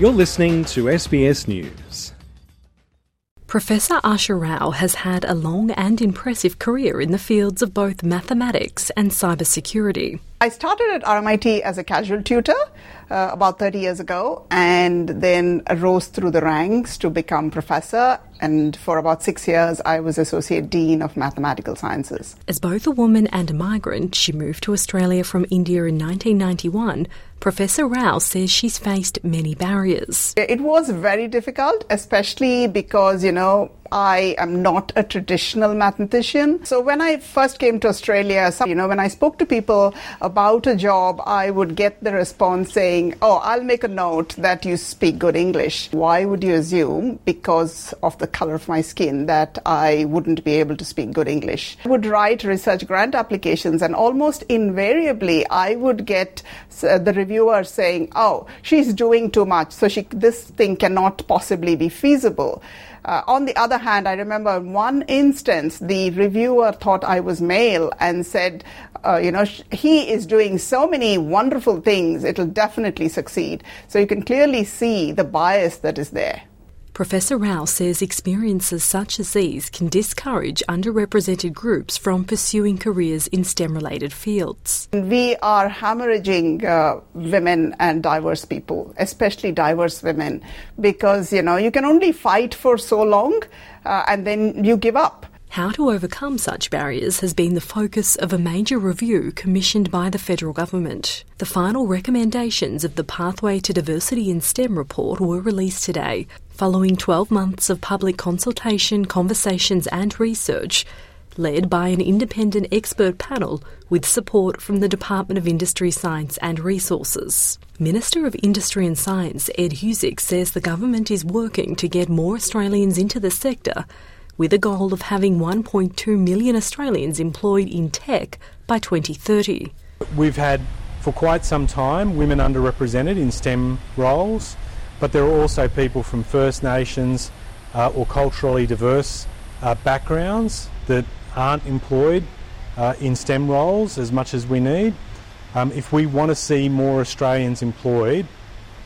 You're listening to SBS News. Professor Asha Rao has had a long and impressive career in the fields of both mathematics and cybersecurity. I started at RMIT as a casual tutor uh, about 30 years ago and then rose through the ranks to become professor. And for about six years, I was Associate Dean of Mathematical Sciences. As both a woman and a migrant, she moved to Australia from India in 1991. Professor Rao says she's faced many barriers. It was very difficult, especially because, you know, I am not a traditional mathematician. So when I first came to Australia, you know, when I spoke to people about a job, I would get the response saying, Oh, I'll make a note that you speak good English. Why would you assume, because of the color of my skin, that I wouldn't be able to speak good English? I would write research grant applications, and almost invariably, I would get uh, the reviewer saying, Oh, she's doing too much, so she, this thing cannot possibly be feasible. Uh, on the other hand, I remember one instance, the reviewer thought I was male and said, uh, you know, he is doing so many wonderful things, it'll definitely succeed. So you can clearly see the bias that is there. Professor Rao says experiences such as these can discourage underrepresented groups from pursuing careers in STEM related fields. We are hemorrhaging uh, women and diverse people, especially diverse women, because you know you can only fight for so long uh, and then you give up. How to overcome such barriers has been the focus of a major review commissioned by the federal government. The final recommendations of the Pathway to Diversity in STEM report were released today, following 12 months of public consultation, conversations, and research. Led by an independent expert panel with support from the Department of Industry, Science and Resources. Minister of Industry and Science Ed Husic says the government is working to get more Australians into the sector with a goal of having 1.2 million Australians employed in tech by 2030. We've had for quite some time women underrepresented in STEM roles, but there are also people from First Nations uh, or culturally diverse uh, backgrounds that aren't employed uh, in STEM roles as much as we need. Um, if we want to see more Australians employed,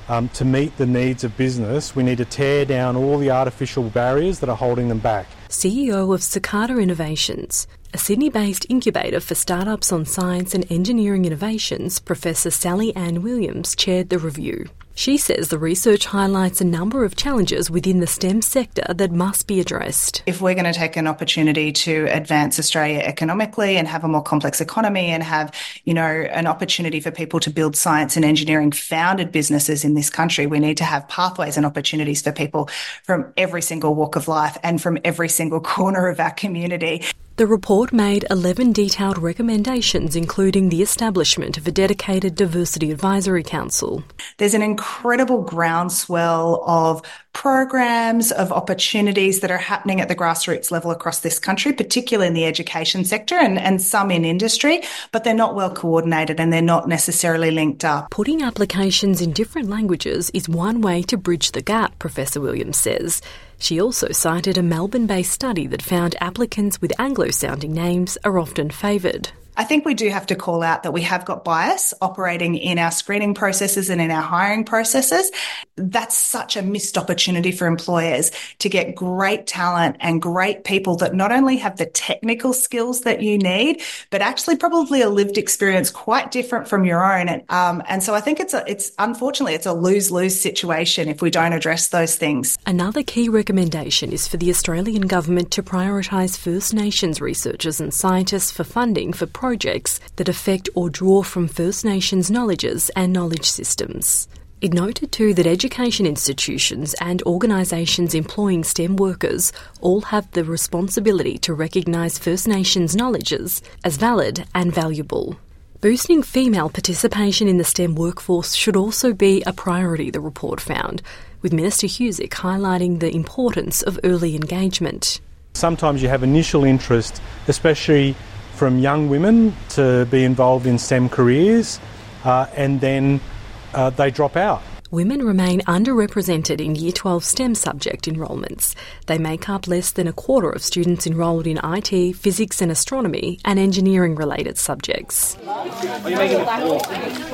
um, to meet the needs of business, we need to tear down all the artificial barriers that are holding them back. CEO of Cicada Innovations, a Sydney based incubator for startups on science and engineering innovations, Professor Sally Ann Williams chaired the review. She says the research highlights a number of challenges within the STEM sector that must be addressed. If we're going to take an opportunity to advance Australia economically and have a more complex economy and have, you know, an opportunity for people to build science and engineering founded businesses in this country, we need to have pathways and opportunities for people from every single walk of life and from every single corner of our community. The report made 11 detailed recommendations, including the establishment of a dedicated Diversity Advisory Council. There's an incredible groundswell of programs, of opportunities that are happening at the grassroots level across this country, particularly in the education sector and, and some in industry, but they're not well coordinated and they're not necessarily linked up. Putting applications in different languages is one way to bridge the gap, Professor Williams says. She also cited a Melbourne based study that found applicants with Anglo sounding names are often favoured. I think we do have to call out that we have got bias operating in our screening processes and in our hiring processes. That's such a missed opportunity for employers to get great talent and great people that not only have the technical skills that you need, but actually probably a lived experience quite different from your own. And, um, and so I think it's a, it's unfortunately, it's a lose lose situation if we don't address those things. Another key recommendation is for the Australian government to prioritise First Nations researchers and scientists for funding for projects that affect or draw from First Nations knowledges and knowledge systems. It noted too that education institutions and organisations employing STEM workers all have the responsibility to recognise First Nations knowledges as valid and valuable. Boosting female participation in the STEM workforce should also be a priority, the report found, with Minister Husic highlighting the importance of early engagement. Sometimes you have initial interest, especially from young women to be involved in STEM careers, uh, and then uh, they drop out. women remain underrepresented in Year 12 STEM subject enrolments. They make up less than a quarter of students enrolled in IT, physics and astronomy and engineering related subjects.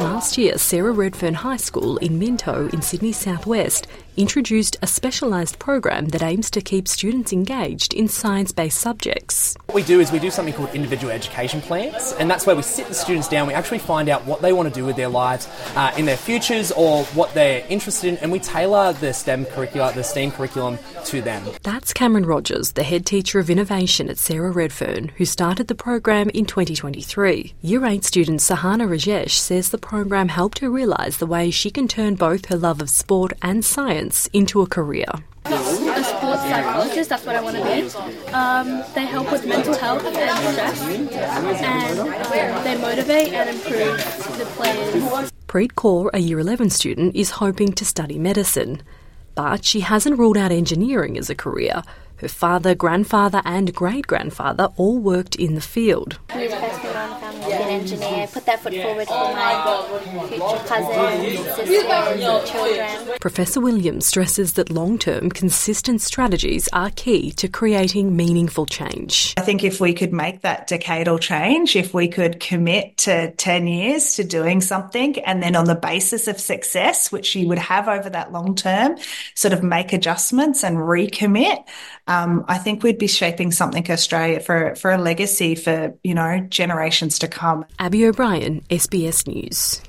Last year, Sarah Redfern High School in Minto in Sydney Southwest introduced a specialised program that aims to keep students engaged in science based subjects. What we do is we do something called individual education plans, and that's where we sit the students down, we actually find out what they want to do with their lives uh, in their futures or what they're interested in, and we tailor the STEM curricula, the STEAM curriculum to them. That's Cameron Rogers, the head teacher of innovation at Sarah Redfern, who started the program in 2023. Year 8 student Sahana Rajesh says the program helped her realise the way she can turn both her love of sport and science into a career. A sports psychologist, that's what I want to be. Um, they help with mental health and stress, and they motivate and improve the players. Preet Kaur, a Year 11 student, is hoping to study medicine. But she hasn't ruled out engineering as a career. Her father, grandfather, and great grandfather all worked in the field. Engineer, put that foot forward for my future cousins, sisters, children. Professor Williams stresses that long term, consistent strategies are key to creating meaningful change. I think if we could make that decadal change, if we could commit to 10 years to doing something, and then on the basis of success, which you would have over that long term, sort of make adjustments and recommit, um, I think we'd be shaping something Australia for, for a legacy for, you know, generations to come. Abby O'Brien, SBS News.